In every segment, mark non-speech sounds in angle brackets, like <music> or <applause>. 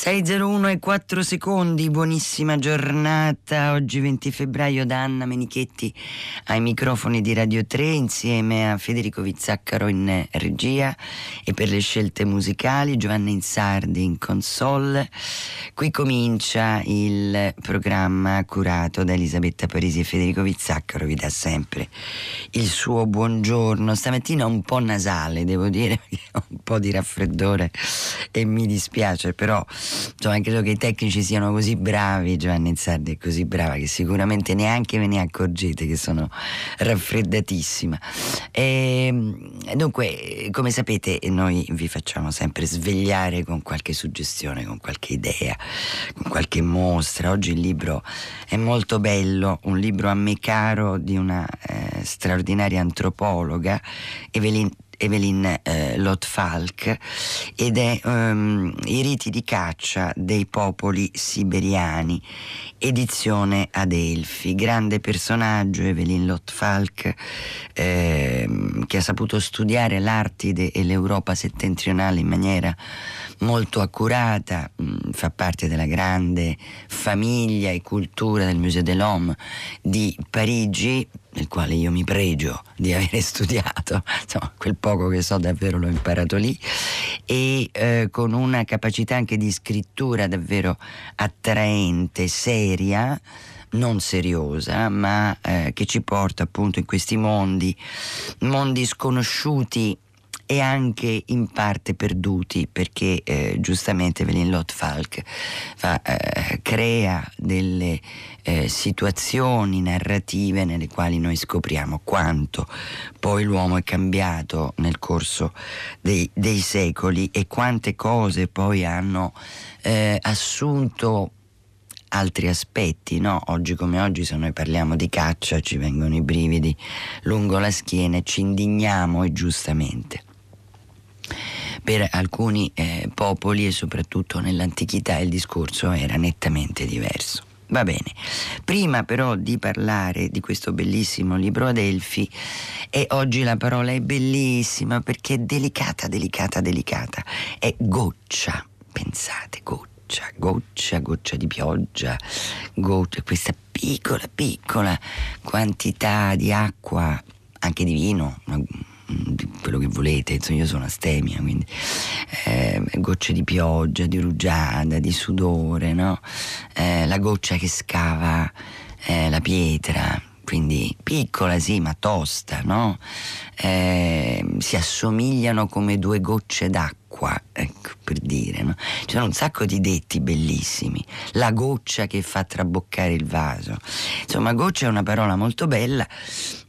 601 e 4 secondi, buonissima giornata. Oggi 20 febbraio da Anna Menichetti ai microfoni di Radio 3 insieme a Federico Vizzaccaro in regia e per le scelte musicali Giovanna Insardi in console. Qui comincia il programma curato da Elisabetta Parisi e Federico Vizzaccaro vi dà sempre il suo buongiorno. Stamattina un po' nasale, devo dire, <laughs> un po' di raffreddore e mi dispiace, però insomma credo che i tecnici siano così bravi Giovanni Zardi è così brava che sicuramente neanche ve ne accorgete che sono raffreddatissima. E, ehm, dunque come sapete noi vi facciamo sempre svegliare con qualche suggestione con qualche idea con qualche mostra. Oggi il libro è molto bello un libro a me caro di una eh, straordinaria antropologa Evelyn Evelyn eh, Lotfalk ed è um, I riti di caccia dei popoli siberiani, edizione Adelphi. Grande personaggio Evelyn Lotfalk eh, che ha saputo studiare l'Artide e l'Europa settentrionale in maniera molto accurata, mh, mm, fa parte della grande famiglia e cultura del Musée de l'Homme di Parigi, nel quale io mi pregio di avere <laughs> studiato, insomma quel poco che so davvero l'ho imparato lì, e eh, con una capacità anche di scrittura davvero attraente, seria, non seriosa, ma eh, che ci porta appunto in questi mondi, mondi sconosciuti e anche in parte perduti perché eh, giustamente Evelyn Lotfalk fa, eh, crea delle eh, situazioni narrative nelle quali noi scopriamo quanto poi l'uomo è cambiato nel corso dei, dei secoli e quante cose poi hanno eh, assunto altri aspetti, no? Oggi come oggi se noi parliamo di caccia ci vengono i brividi lungo la schiena e ci indigniamo e giustamente per alcuni eh, popoli e soprattutto nell'antichità il discorso era nettamente diverso. Va bene, prima però di parlare di questo bellissimo libro Adelfi, e oggi la parola è bellissima perché è delicata, delicata, delicata, è goccia, pensate, goccia, goccia, goccia di pioggia, goccia, questa piccola, piccola quantità di acqua, anche di vino, quello che volete, insomma io sono astemia, quindi eh, gocce di pioggia, di rugiada, di sudore, no? eh, la goccia che scava eh, la pietra, quindi piccola sì ma tosta, no? Eh, si assomigliano come due gocce d'acqua, ecco per dire, no? Ci sono un sacco di detti bellissimi, la goccia che fa traboccare il vaso, insomma goccia è una parola molto bella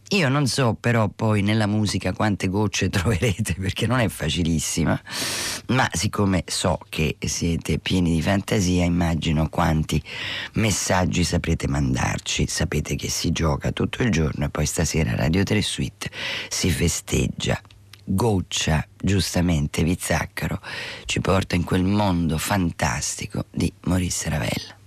io non so però poi nella musica quante gocce <laughs> troverete perché non è facilissima, ma siccome so che siete pieni di fantasia, immagino quanti messaggi saprete mandarci. Sapete che si gioca tutto il giorno e poi stasera Radio 3 Suite si festeggia. Goccia, giustamente Vizzaccaro, ci porta in quel mondo fantastico di Maurice Ravel.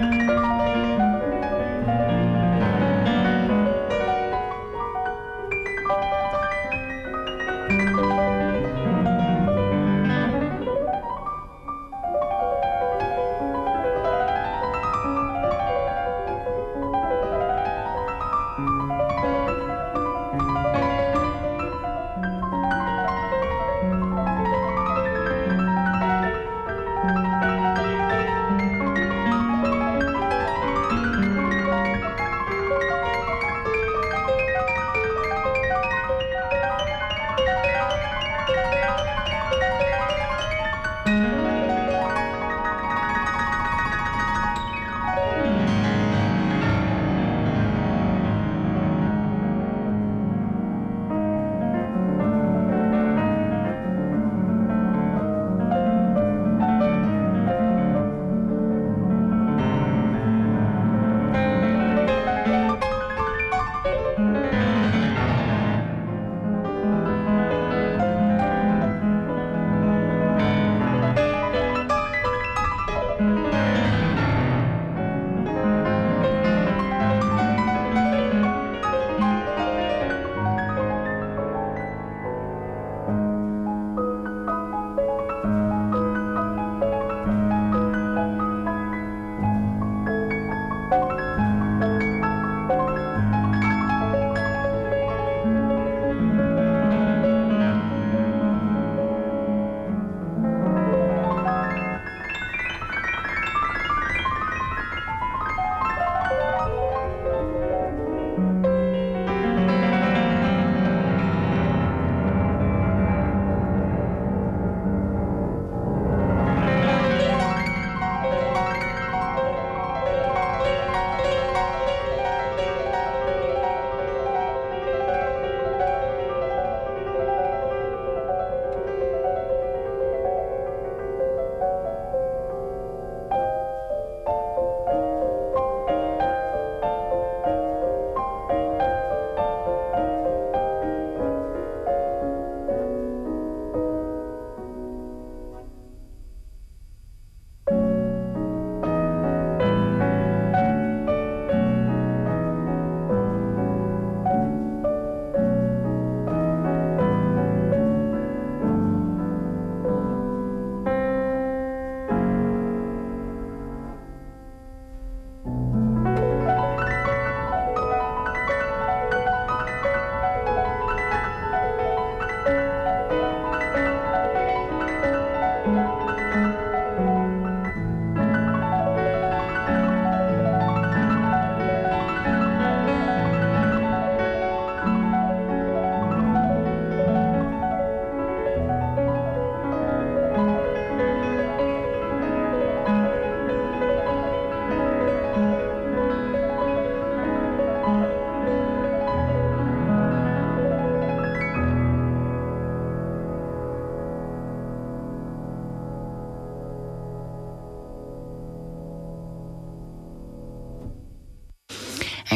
Música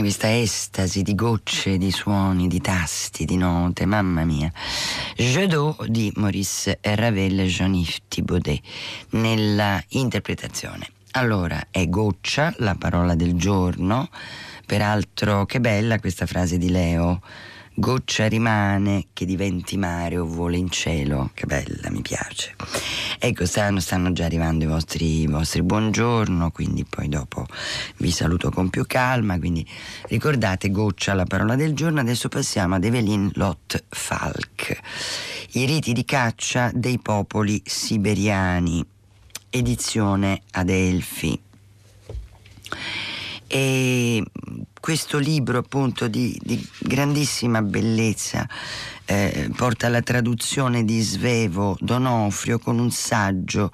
questa estasi di gocce, di suoni, di tasti, di note, mamma mia. Jadot di Maurice Ravel e Jean-Yves Thibaudet nella interpretazione. Allora, è goccia, la parola del giorno, peraltro che bella questa frase di Leo Goccia rimane che diventi mare o vola in cielo. Che bella, mi piace. Ecco, stanno, stanno già arrivando i vostri, i vostri buongiorno, quindi poi dopo vi saluto con più calma. Quindi ricordate Goccia, la parola del giorno. Adesso passiamo ad Evelyn Lot Falk. I riti di caccia dei popoli siberiani. Edizione Adelphi. E questo libro appunto di, di grandissima bellezza eh, porta alla traduzione di Svevo Donofrio con un saggio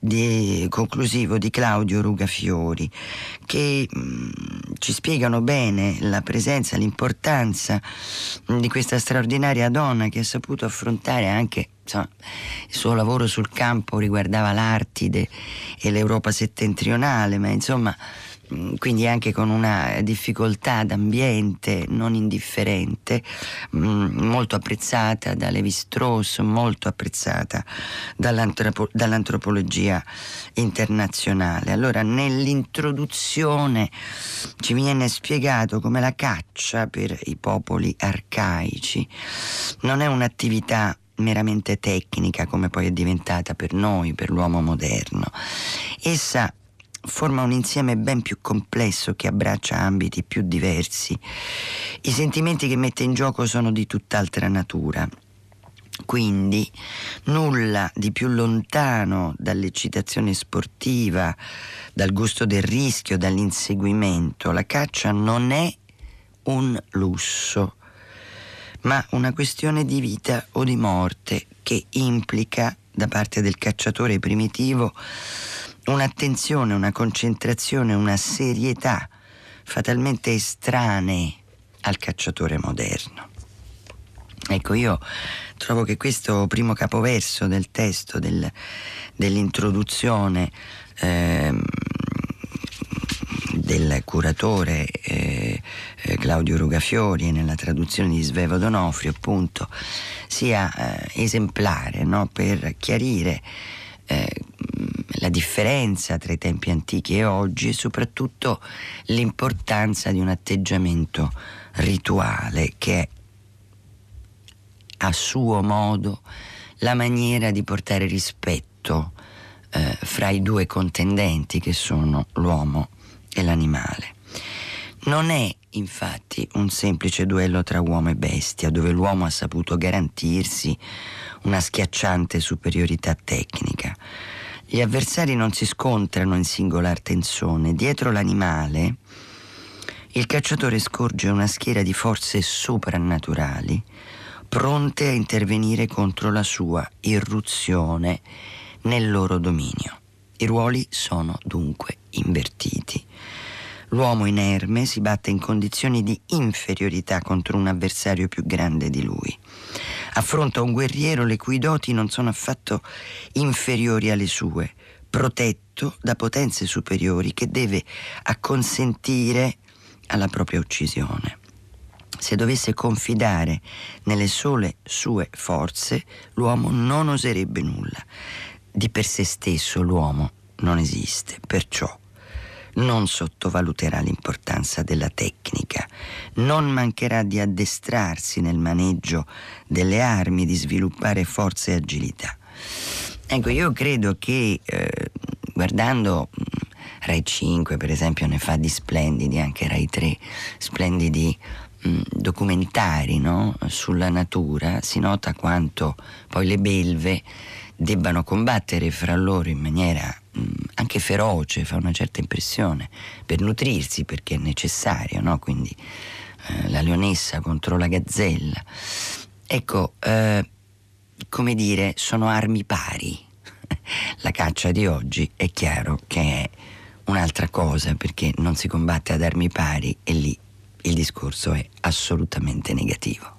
di, conclusivo di Claudio Rugafiori che mh, mm, ci spiegano bene la presenza, l'importanza di questa straordinaria donna che ha saputo affrontare anche insomma, il suo lavoro sul campo riguardava l'Artide e l'Europa settentrionale, ma insomma Mm, quindi anche con una difficoltà d'ambiente non indifferente, mm, molto apprezzata da Levi Strauss, molto apprezzata dall'antropo- dall'antropologia internazionale. Allora, nell'introduzione ci viene spiegato come la caccia per i popoli arcaici non è un'attività meramente tecnica come poi è diventata per noi, per l'uomo moderno. Essa forma un insieme ben più complesso che abbraccia ambiti più diversi. I sentimenti che mette in gioco sono di tutt'altra natura. Quindi nulla di più lontano dall'eccitazione sportiva, dal gusto del rischio, dall'inseguimento. La caccia non è un lusso, ma una questione di vita o di morte che implica da parte del cacciatore primitivo un'attenzione, una concentrazione, una serietà fatalmente estranee al cacciatore moderno. Ecco, io trovo che questo primo capoverso del testo, del, dell'introduzione eh, del curatore eh, eh, Claudio Rugafiori nella traduzione di Svevo Donofrio, appunto, sia eh, esemplare no? per chiarire eh, la differenza tra i tempi antichi e oggi e soprattutto l'importanza di un atteggiamento rituale che è a suo modo la maniera di portare rispetto eh, fra i due contendenti che sono l'uomo e l'animale. Non è infatti un semplice duello tra uomo e bestia dove l'uomo ha saputo garantirsi una schiacciante superiorità tecnica. Gli avversari non si scontrano in singolar tensione. Dietro l'animale il cacciatore scorge una schiera di forze soprannaturali pronte a intervenire contro la sua irruzione nel loro dominio. I ruoli sono dunque invertiti. L'uomo inerme si batte in condizioni di inferiorità contro un avversario più grande di lui affronta un guerriero le cui doti non sono affatto inferiori alle sue, protetto da potenze superiori che deve acconsentire alla propria uccisione. Se dovesse confidare nelle sole sue forze, l'uomo non oserebbe nulla. Di per sé stesso l'uomo non esiste, perciò non sottovaluterà l'importanza della tecnica, non mancherà di addestrarsi nel maneggio delle armi, di sviluppare forza e agilità. Ecco, io credo che eh, guardando mm, Rai 5 per esempio ne fa di splendidi, anche Rai 3, splendidi mm, documentari no? sulla natura, si nota quanto poi le belve debbano combattere fra loro in maniera anche feroce, fa una certa impressione, per nutrirsi perché è necessario, no? quindi eh, la leonessa contro la gazzella. Ecco, eh, come dire, sono armi pari. <laughs> la caccia di oggi è chiaro che è un'altra cosa perché non si combatte ad armi pari e lì il discorso è assolutamente negativo.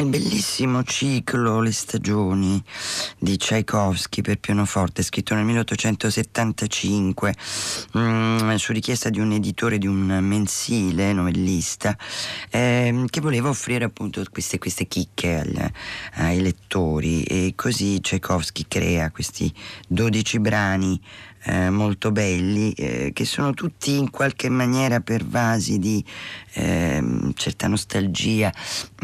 Il bellissimo ciclo Le stagioni di Tchaikovsky per pianoforte, scritto nel 1875 mm, su richiesta di un editore di un mensile novellista eh, che voleva offrire appunto queste, queste chicche agli, ai lettori. E così Tchaikovsky crea questi 12 brani eh, molto belli eh, che sono tutti in qualche maniera pervasi di eh, certa nostalgia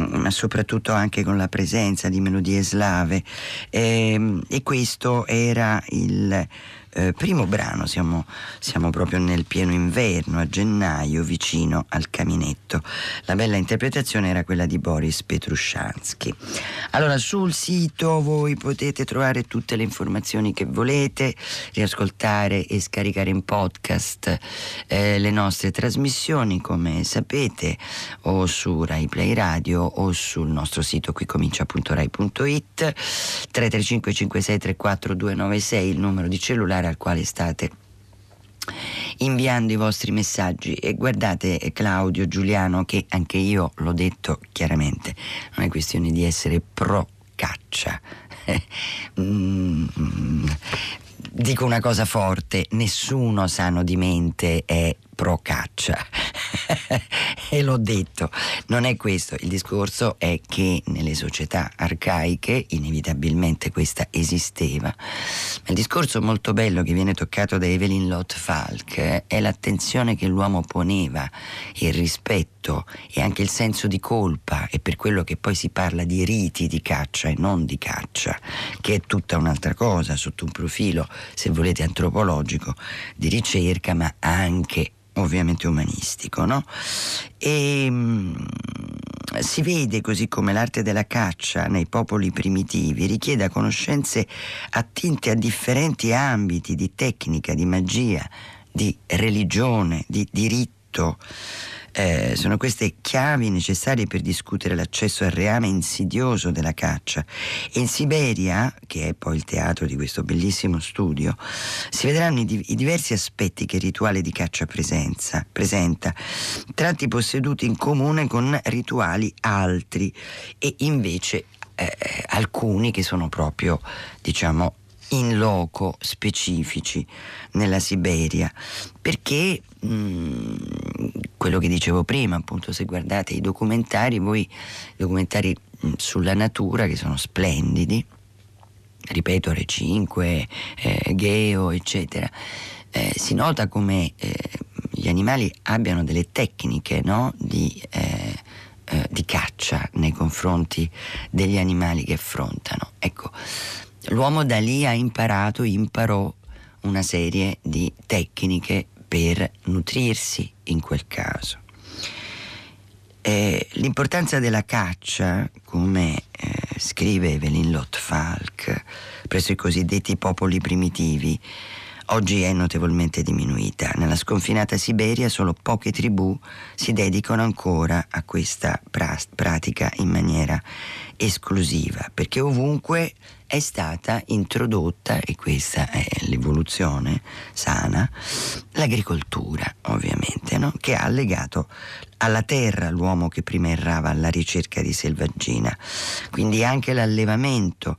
mm, ma soprattutto anche con la presenza di melodie slave ehm, e questo era il eh, primo brano, siamo, siamo, proprio nel pieno inverno, a gennaio, vicino al caminetto. La bella interpretazione era quella di Boris Petrushansky. Allora, sul sito voi potete trovare tutte le informazioni che volete, riascoltare e scaricare in podcast eh, le nostre trasmissioni, come sapete, o su Rai Play Radio o sul nostro sito qui comincia.rai.it 335 56 34 296 il numero di cellulare al quale state inviando i vostri messaggi. E guardate eh, Claudio, Giuliano che anche io l'ho detto chiaramente non è questione di essere pro caccia. <laughs> Mm, dico una cosa forte nessuno sano di mente è pro caccia <laughs> e l'ho detto, non è questo, il discorso è che nelle società arcaiche inevitabilmente questa esisteva. Il discorso molto bello che viene toccato da Evelyn Lott Falk è l'attenzione che l'uomo poneva, il rispetto e anche il senso di colpa. E per quello che poi si parla di riti di caccia e non di caccia, che è tutta un'altra cosa sotto un profilo, se volete, antropologico, di ricerca, ma anche ovviamente umanistico, no? E mh, mm, si vede così come l'arte della caccia nei popoli primitivi richieda conoscenze attinte a differenti ambiti di tecnica, di magia, di religione, di diritto eh, sono queste chiavi necessarie per discutere l'accesso al reame insidioso della caccia. E in Siberia, che è poi il teatro di questo bellissimo studio, si vedranno i, di- i diversi aspetti che il rituale di caccia presenza, presenta, tratti posseduti in comune con rituali altri e invece eh, alcuni che sono proprio, diciamo, in loco specifici nella Siberia, perché mm, quello che dicevo prima, appunto, se guardate i documentari, voi documentari mm, sulla natura che sono splendidi, ripeto, Re 5, eh, Geo, eccetera, eh, si nota come eh, gli animali abbiano delle tecniche no? di, eh, eh, di caccia nei confronti degli animali che affrontano. Ecco, L'uomo da lì ha imparato, imparò una serie di tecniche per nutrirsi in quel caso. Eh, l'importanza della caccia, come eh, scrive Evelyn Lott Falk, presso i cosiddetti popoli primitivi, oggi è notevolmente diminuita. Nella sconfinata Siberia solo poche tribù si dedicano ancora a questa pra- pratica in maniera esclusiva, perché ovunque è stata introdotta, e questa è l'evoluzione sana, l'agricoltura ovviamente, no? che ha legato alla terra l'uomo che prima errava alla ricerca di selvaggina. Quindi anche l'allevamento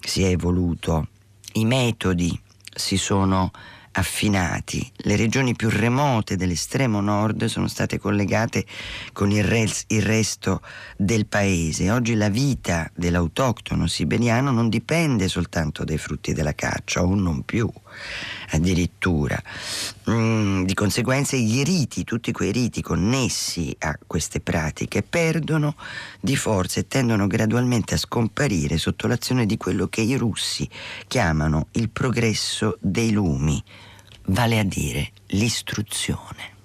si è evoluto, i metodi si sono affinati. Le regioni più remote dell'estremo nord sono state collegate con il, res- il, resto del paese. Oggi la vita dell'autoctono siberiano non dipende soltanto dai frutti della caccia, o non più addirittura. Mm, di conseguenza i riti, tutti quei riti connessi a queste pratiche perdono di forza e tendono gradualmente a scomparire sotto l'azione di quello che i russi chiamano il progresso dei lumi, vale a dire l'istruzione.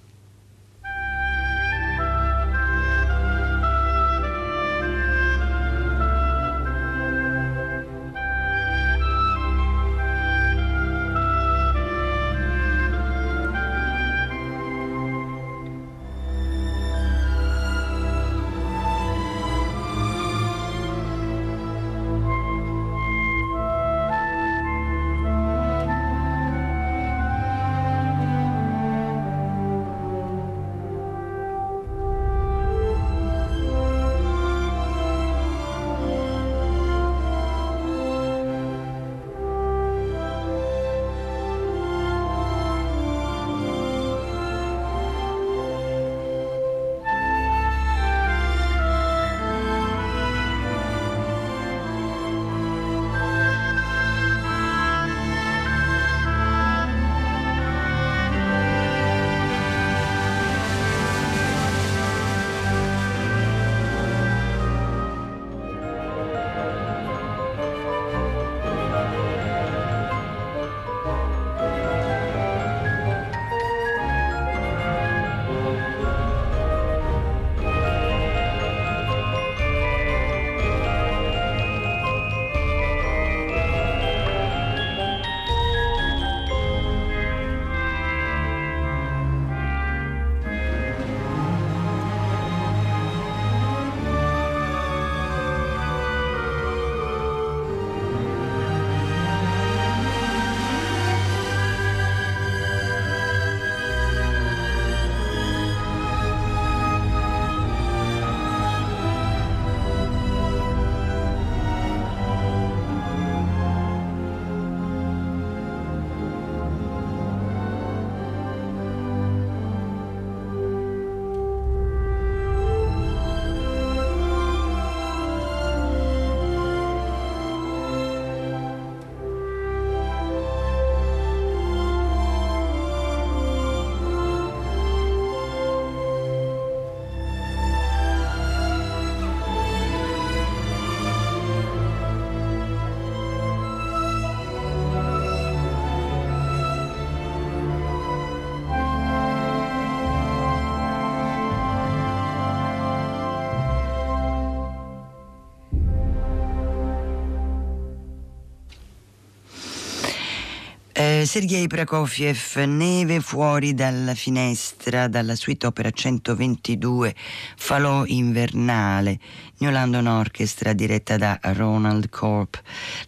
Sergei Prokofiev, Neve fuori dalla finestra, dalla suite opera 122, Falò invernale, New London Orchestra diretta da Ronald Corp.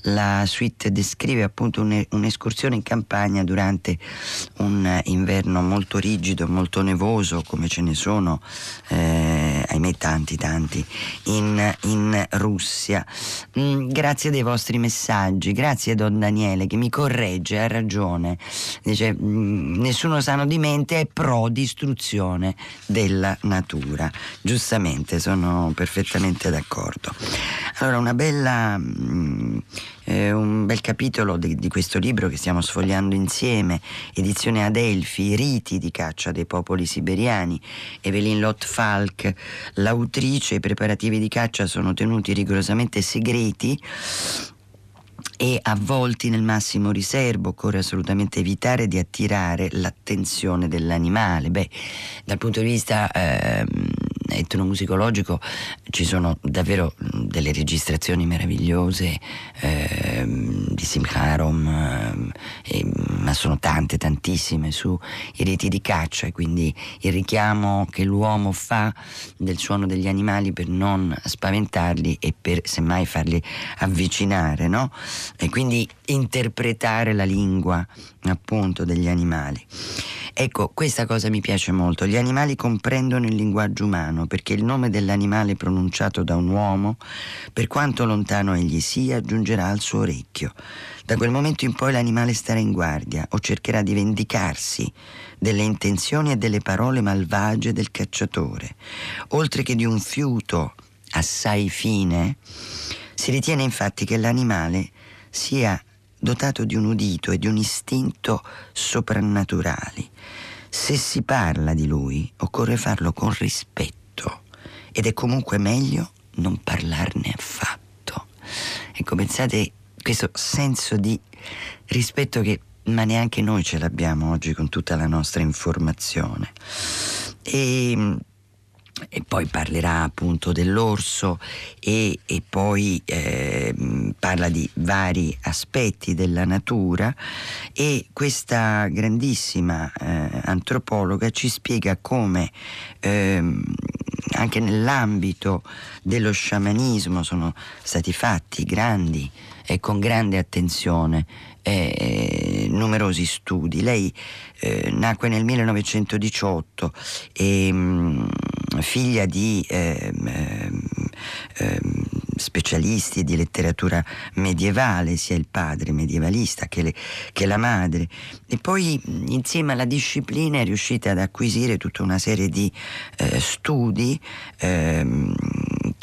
La suite descrive appunto un'escursione in campagna durante un inverno molto rigido, molto nevoso, come ce ne sono, eh, ahimè tanti, tanti, in, in Russia. Mm, grazie dei vostri messaggi, grazie Don Daniele che mi corregge, ha ragione. Dice, mm, nessuno sano di mente è pro distruzione della natura. Giustamente, sono perfettamente perfettamente d'accordo. Allora, una bella, mm, eh, un bel capitolo di, di, questo libro che stiamo sfogliando insieme, edizione Adelphi, I riti di caccia dei popoli siberiani, Evelyn Lott Falk, l'autrice, i preparativi di caccia sono tenuti rigorosamente segreti e avvolti nel massimo riservo, occorre assolutamente evitare di attirare l'attenzione dell'animale. Beh, dal punto di vista eh, etnomusicologico ci sono davvero delle registrazioni meravigliose eh, di Simcharom, eh, ma sono tante, tantissime sui riti di caccia e quindi il richiamo che l'uomo fa del suono degli animali per non spaventarli e per semmai farli avvicinare, no? E quindi interpretare la lingua appunto degli animali. Ecco, questa cosa mi piace molto. Gli animali comprendono il linguaggio umano perché il nome dell'animale pronunciato da un uomo, per quanto lontano egli sia, giungerà al suo orecchio. Da quel momento in poi l'animale starà in guardia o cercherà di vendicarsi delle intenzioni e delle parole malvagie del cacciatore. Oltre che di un fiuto assai fine, si ritiene infatti che l'animale sia dotato di un udito e di un istinto soprannaturali. Se si parla di lui, occorre farlo con rispetto ed è comunque meglio non parlarne affatto. Ecco, pensate questo senso di rispetto che ma neanche noi ce l'abbiamo oggi con tutta la nostra informazione. E e poi parlerà appunto dell'orso e, e poi eh, parla di vari aspetti della natura e questa grandissima eh, antropologa ci spiega come eh, anche nell'ambito dello sciamanismo sono stati fatti grandi e con grande attenzione eh, numerosi studi. Lei eh, nacque nel 1918 e mh, mm, figlia di eh, specialisti di letteratura medievale, sia il padre medievalista che, le, che, la madre, e poi insieme alla disciplina è riuscita ad acquisire tutta una serie di eh, studi ehm,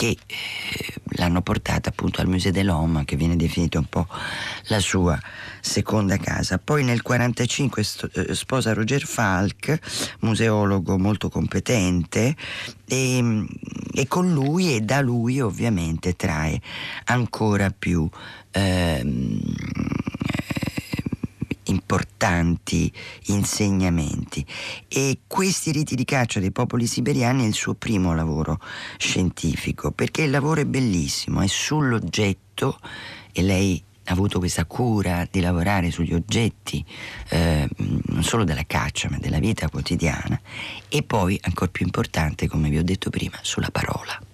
che eh, l'hanno portata appunto al Musée de l'Homme, che viene definito un po' la sua seconda casa. Poi nel 1945 eh, sposa Roger Falk, museologo molto competente, e, e, con lui e da lui ovviamente trae ancora più ehm, importanti insegnamenti e questi riti di caccia dei popoli siberiani è il suo primo lavoro scientifico perché il lavoro è bellissimo, è sull'oggetto e lei ha avuto questa cura di lavorare sugli oggetti eh, non solo della caccia ma della vita quotidiana e poi ancora più importante come vi ho detto prima sulla parola.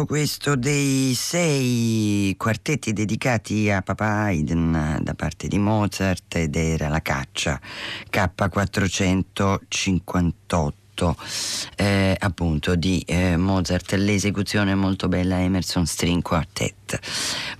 Quarto, questo dei sei quartetti dedicati a Papa Haydn da parte di Mozart ed era la caccia. K458 eh, appunto di eh, Mozart, l'esecuzione molto bella Emerson String Quartet.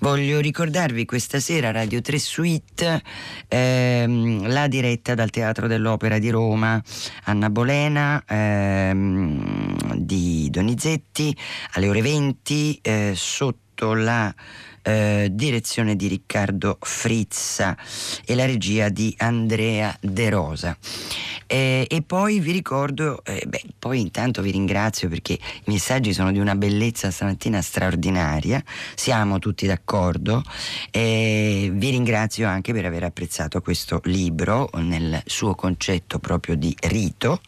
Voglio ricordarvi questa sera Radio 3 Suite ehm, la diretta dal Teatro dell'Opera di Roma, Anna Bolena ehm, di Donizetti alle ore 20 eh, sotto la eh, direzione di Riccardo Frizza e la regia di Andrea De Rosa. Eh, e poi vi ricordo, eh, beh, poi intanto vi ringrazio perché i messaggi sono di una bellezza stamattina straordinaria, siamo tutti d'accordo. Eh, vi ringrazio anche per aver apprezzato questo libro nel suo concetto proprio di rito,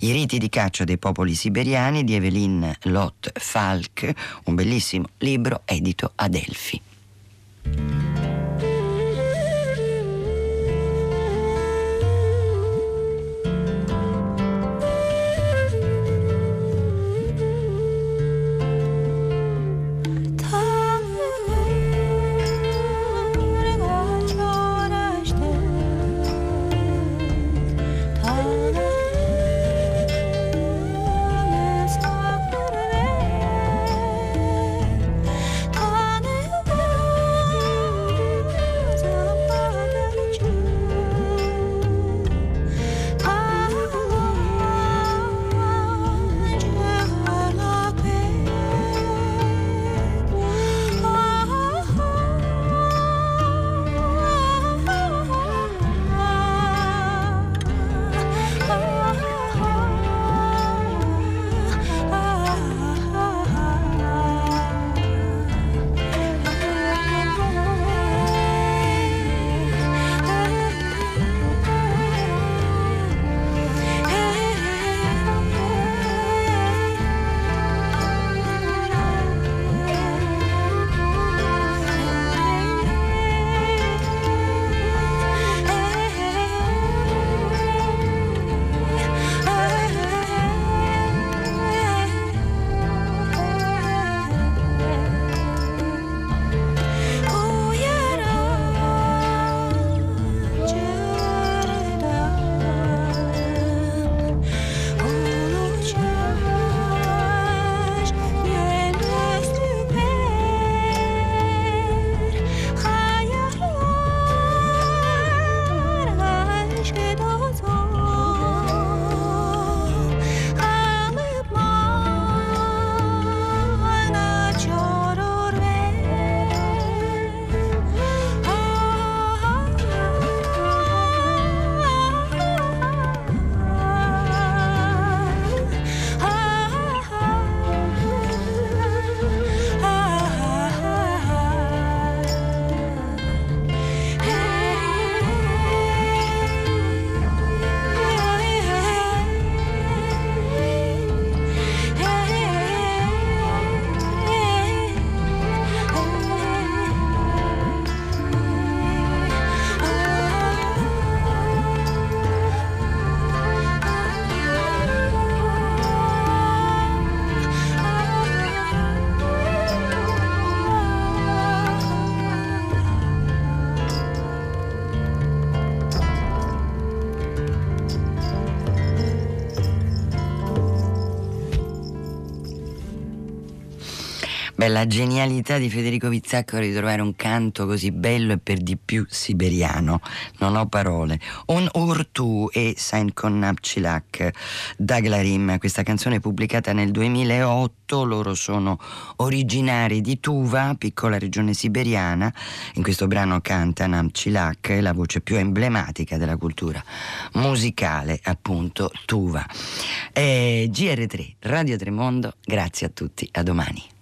I riti di caccia dei popoli siberiani di Evelyn Lott Falk, un bellissimo libro edito ad Elfi. Beh, la genialità di Federico Vizzaccaro di trovare un canto così bello e per di più siberiano, non ho parole. Un Urtu e Saint Connapcilak Daglarim, questa canzone pubblicata nel 2008, loro sono originari di Tuva, piccola regione siberiana, in questo brano canta Namcilak, la voce più emblematica della cultura musicale, appunto Tuva. E GR3, Radio Tremondo, grazie a tutti, a domani.